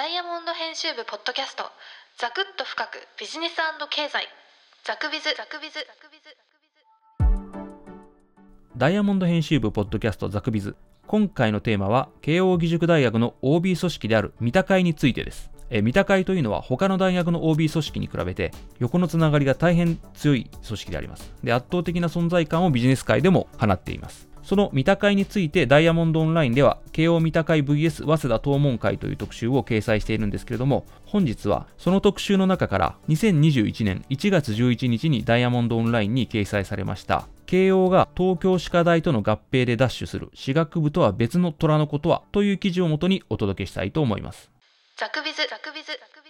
ダイヤモンド編集部ポッドキャストザクッと深くビジネス経済。ザクビズ。ザクビズ。ザクビズダイヤモンド編集部ポッドキャストザクビズ。今回のテーマは慶應義塾大学の OB 組織である三田会についてです。え三田会というのは他の大学の OB 組織に比べて横のつながりが大変強い組織であります。で圧倒的な存在感をビジネス界でも放っています。その三田会についてダイヤモンドオンラインでは慶応三田会 VS 早稲田東門会という特集を掲載しているんですけれども本日はその特集の中から2021年1月11日にダイヤモンドオンラインに掲載されました。慶応が東京歯科大との合併でダッシュする歯学部とは別の虎のことはという記事をもとにお届けしたいと思います。ザクビズザクビズザクビズ。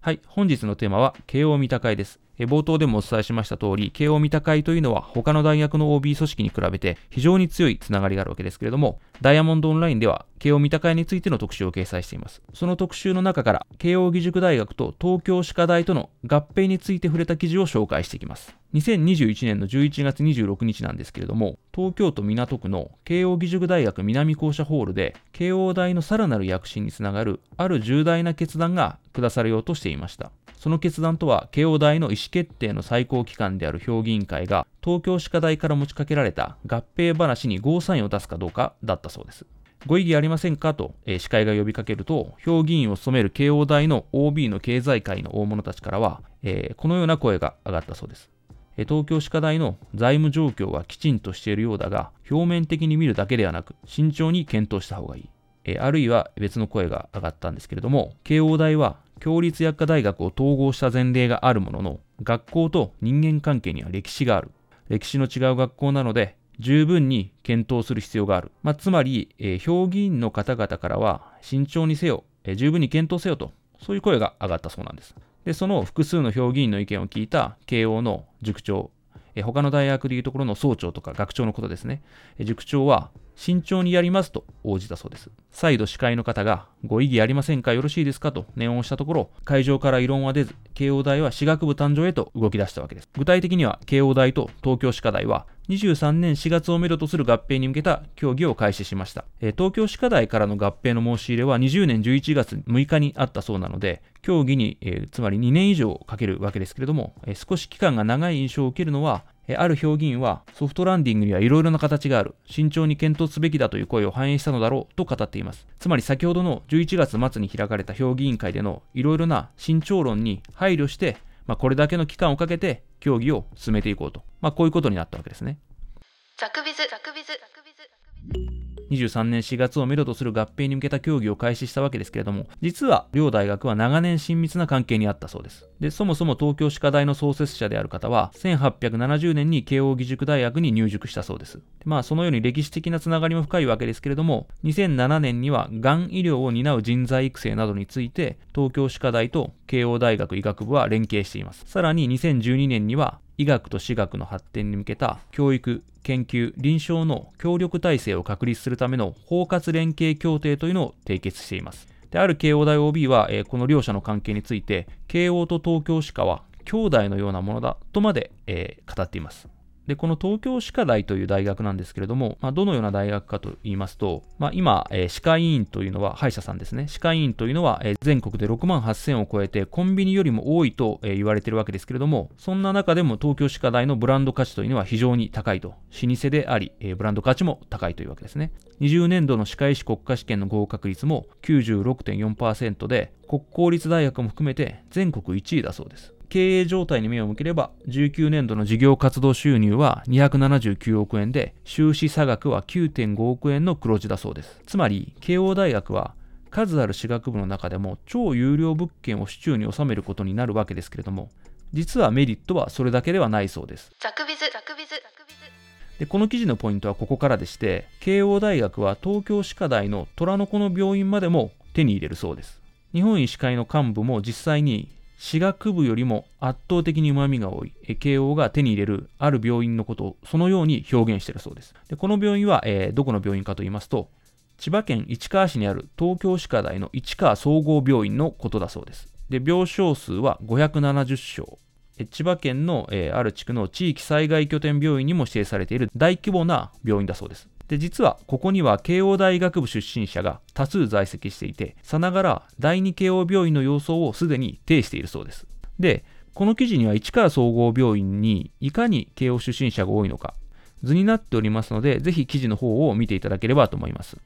はい本日のテーマは慶応三鷹会です冒頭でもお伝えしました通り、慶応三鷹会というのは他の大学の OB 組織に比べて非常に強いつながりがあるわけですけれども、ダイヤモンドオンラインでは慶応三鷹会についての特集を掲載しています。その特集の中から、慶応義塾大学と東京歯科大との合併について触れた記事を紹介していきます。2021年の11月26日なんですけれども、東京都港区の慶応義塾大学南校舎ホールで、慶応大のさらなる躍進につながるある重大な決断が下されようとしていました。その決断とは、慶応大の意思決定の最高機関である評議員会が、東京歯科大から持ちかけられた合併話にゴーサインを出すかどうかだったそうです。ご異議ありませんか？と、えー、司会が呼びかけると、評議員を務める慶応大の OB の経済界の大物たちからは、えー、このような声が上がったそうです。東京歯科大の財務状況はきちんとしているようだが、表面的に見るだけではなく、慎重に検討した方がいい。えあるいは別の声が上がったんですけれども、慶応大は共立薬科大学を統合した前例があるものの、学校と人間関係には歴史がある。歴史の違う学校なので、十分に検討する必要がある。まあ、つまり、え、評議員の方々からは、慎重にせよ、え、十分に検討せよと、そういう声が上がったそうなんです。で、その複数の評議員の意見を聞いた慶応の塾長、え、他の大学でいうところの総長とか学長のことですね。塾長は、慎重にやりますと応じたそうです。再度司会の方が、ご異議ありませんかよろしいですかと念を押したところ、会場から異論は出ず、慶応大は私学部誕生へと動き出したわけです。具体的には、慶応大と東京歯科大は、23年4月をめどとする合併に向けた協議を開始しました。え東京歯科大からの合併の申し入れは20年11月6日にあったそうなので、協議に、えー、つまり2年以上かけるわけですけれども、えー、少し期間が長い印象を受けるのは、ある評議員はソフトランディングにはいろいろな形がある。慎重に検討すべきだという声を反映したのだろうと語っています。つまり先ほどの11月末に開かれた評議員会でのいろいろな慎重論に配慮して、まあ、これだけの期間をかけて協議を進めていこうと。まあ、こういうことになったわけですね。ザクビズ、ザクビズ、ザクビズ、23年4月をめどとする合併に向けた協議を開始したわけですけれども、実は両大学は長年親密な関係にあったそうです。で、そもそも東京歯科大の創設者である方は、1870年に慶応義塾大学に入塾したそうです。まあ、そのように歴史的なつながりも深いわけですけれども、2007年には、がん医療を担う人材育成などについて、東京歯科大と慶応大学医学部は連携しています。さらに2012年には、医学と私学の発展に向けた教育、研究、臨床の協力体制を確立するための包括連携協定というのを締結しています。である慶応大 OB は、えー、この両者の関係について、慶応と東京歯科は兄弟のようなものだとまで、えー、語っています。で、この東京歯科大という大学なんですけれども、まあ、どのような大学かと言いますと、まあ、今、えー、歯科医院というのは、歯医者さんですね。歯科医院というのは、えー、全国で6万8000を超えて、コンビニよりも多いと、えー、言われているわけですけれども、そんな中でも東京歯科大のブランド価値というのは非常に高いと。老舗であり、えー、ブランド価値も高いというわけですね。20年度の歯科医師国家試験の合格率も96.4%で、国公立大学も含めて全国1位だそうです。経営状態に目を向ければ、19年度の事業活動収入は279億円で、収支差額は9.5億円の黒字だそうです。つまり、慶応大学は、数ある私学部の中でも超有料物件を市中に収めることになるわけですけれども、実はメリットはそれだけではないそうです。ザクビズ、ザクビズ、ザクビズ。で、この記事のポイントはここからでして、慶応大学は東京歯科大の虎の子の病院までも手に入れるそうです。日本医師会の幹部も実際に歯学部よりも圧倒的に旨味が多い、慶応が手に入れるある病院のことをそのように表現しているそうです。でこの病院は、えー、どこの病院かと言いますと、千葉県市川市にある東京歯科大の市川総合病院のことだそうです。で病床数は570床。千葉県の、えー、ある地区の地域災害拠点病院にも指定されている大規模な病院だそうです。で、実はここには慶応大学部出身者が多数在籍していて、さながら第二慶応病院の様相をすでに呈しているそうです。で、この記事には市川総合病院にいかに慶応出身者が多いのか、図になっておりますので、ぜひ記事の方を見ていただければと思います。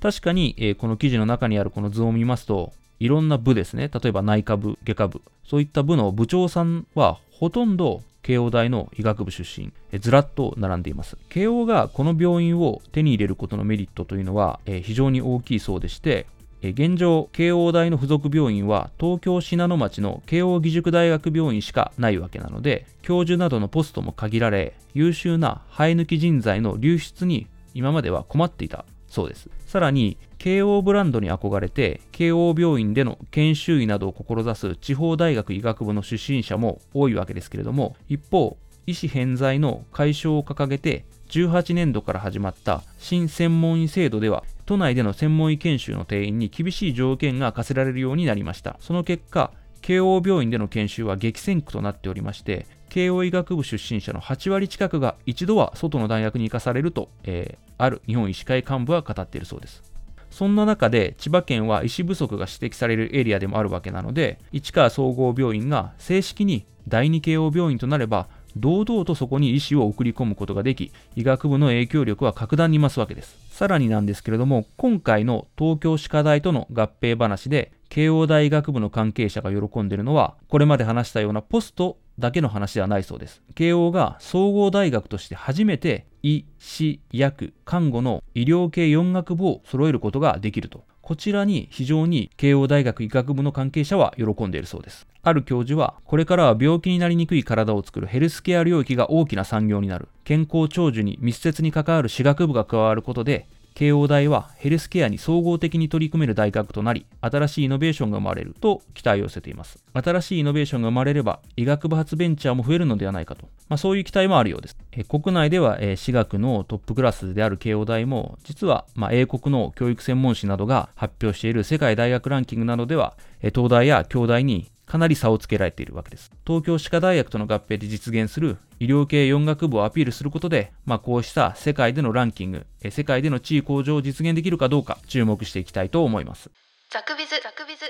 確かに、えー、この記事の中にあるこの図を見ますと、いろんな部ですね、例えば内科部、外科部、そういった部の部長さんはほとんど慶応大の医学部出身、えずらっと並んでいます。慶応がこの病院を手に入れることのメリットというのは、え非常に大きいそうでして、現状、慶応大の附属病院は東京信濃町の慶応義塾大学病院しかないわけなので、教授などのポストも限られ、優秀な生え抜き人材の流出に今までは困っていたそうです。さらに、慶応ブランドに憧れて、慶応病院での研修医などを志す地方大学医学部の出身者も多いわけですけれども、一方、医師偏在の解消を掲げて、18年度から始まった新専門医制度では、都内での専門医研修の定員に厳しい条件が課せられるようになりました。その結果、慶応病院での研修は激戦区となっておりまして、慶応医学部出身者の8割近くが一度は外の大学に行かされると、えー、ある日本医師会幹部は語っているそうです。そんな中で千葉県は医師不足が指摘されるエリアでもあるわけなので、市川総合病院が正式に第二慶応病院となれば、堂々とそこに医師を送り込むことができ、医学部の影響力は格段に増すわけです。さらになんですけれども、今回の東京歯科大との合併話で、慶応大学部の関係者が喜んでいるのは、これまで話したようなポストだけの話ではないそうです。慶応が総合大学として初めて医、師、薬、看護の医療系4学部を揃えることができると。こちらに非常に慶応大学医学部の関係者は喜んでいるそうです。ある教授は、これからは病気になりにくい体を作るヘルスケア領域が大きな産業になる。健康長寿に密接に関わる歯学部が加わることで、慶応大はヘルスケアに総合的に取り組める大学となり、新しいイノベーションが生まれると期待を寄せています。新しいイノベーションが生まれれば、医学部発ベンチャーも増えるのではないかと、まあ、そういう期待もあるようです。え国内では、え私学のトップクラスである慶応大も、実は、まあ、英国の教育専門誌などが発表している世界大学ランキングなどでは、え東大や京大にかなり差をつけられているわけです。東京歯科大学との合併で実現する医療系4学部をアピールすることで、まあ、こうした世界でのランキング、世界での地位向上を実現できるかどうか注目していきたいと思います。ザクビズ、ザクビズ、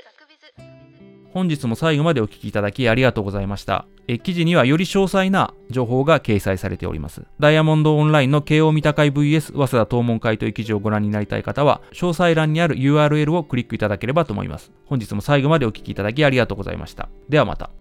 本日も最後までお聴きいただきありがとうございました。え記事にはより詳細な情報が掲載されております。ダイヤモンドオンラインの慶応三鷹会 VS 早稲田東門会という記事をご覧になりたい方は、詳細欄にある URL をクリックいただければと思います。本日も最後までお聴きいただきありがとうございました。ではまた。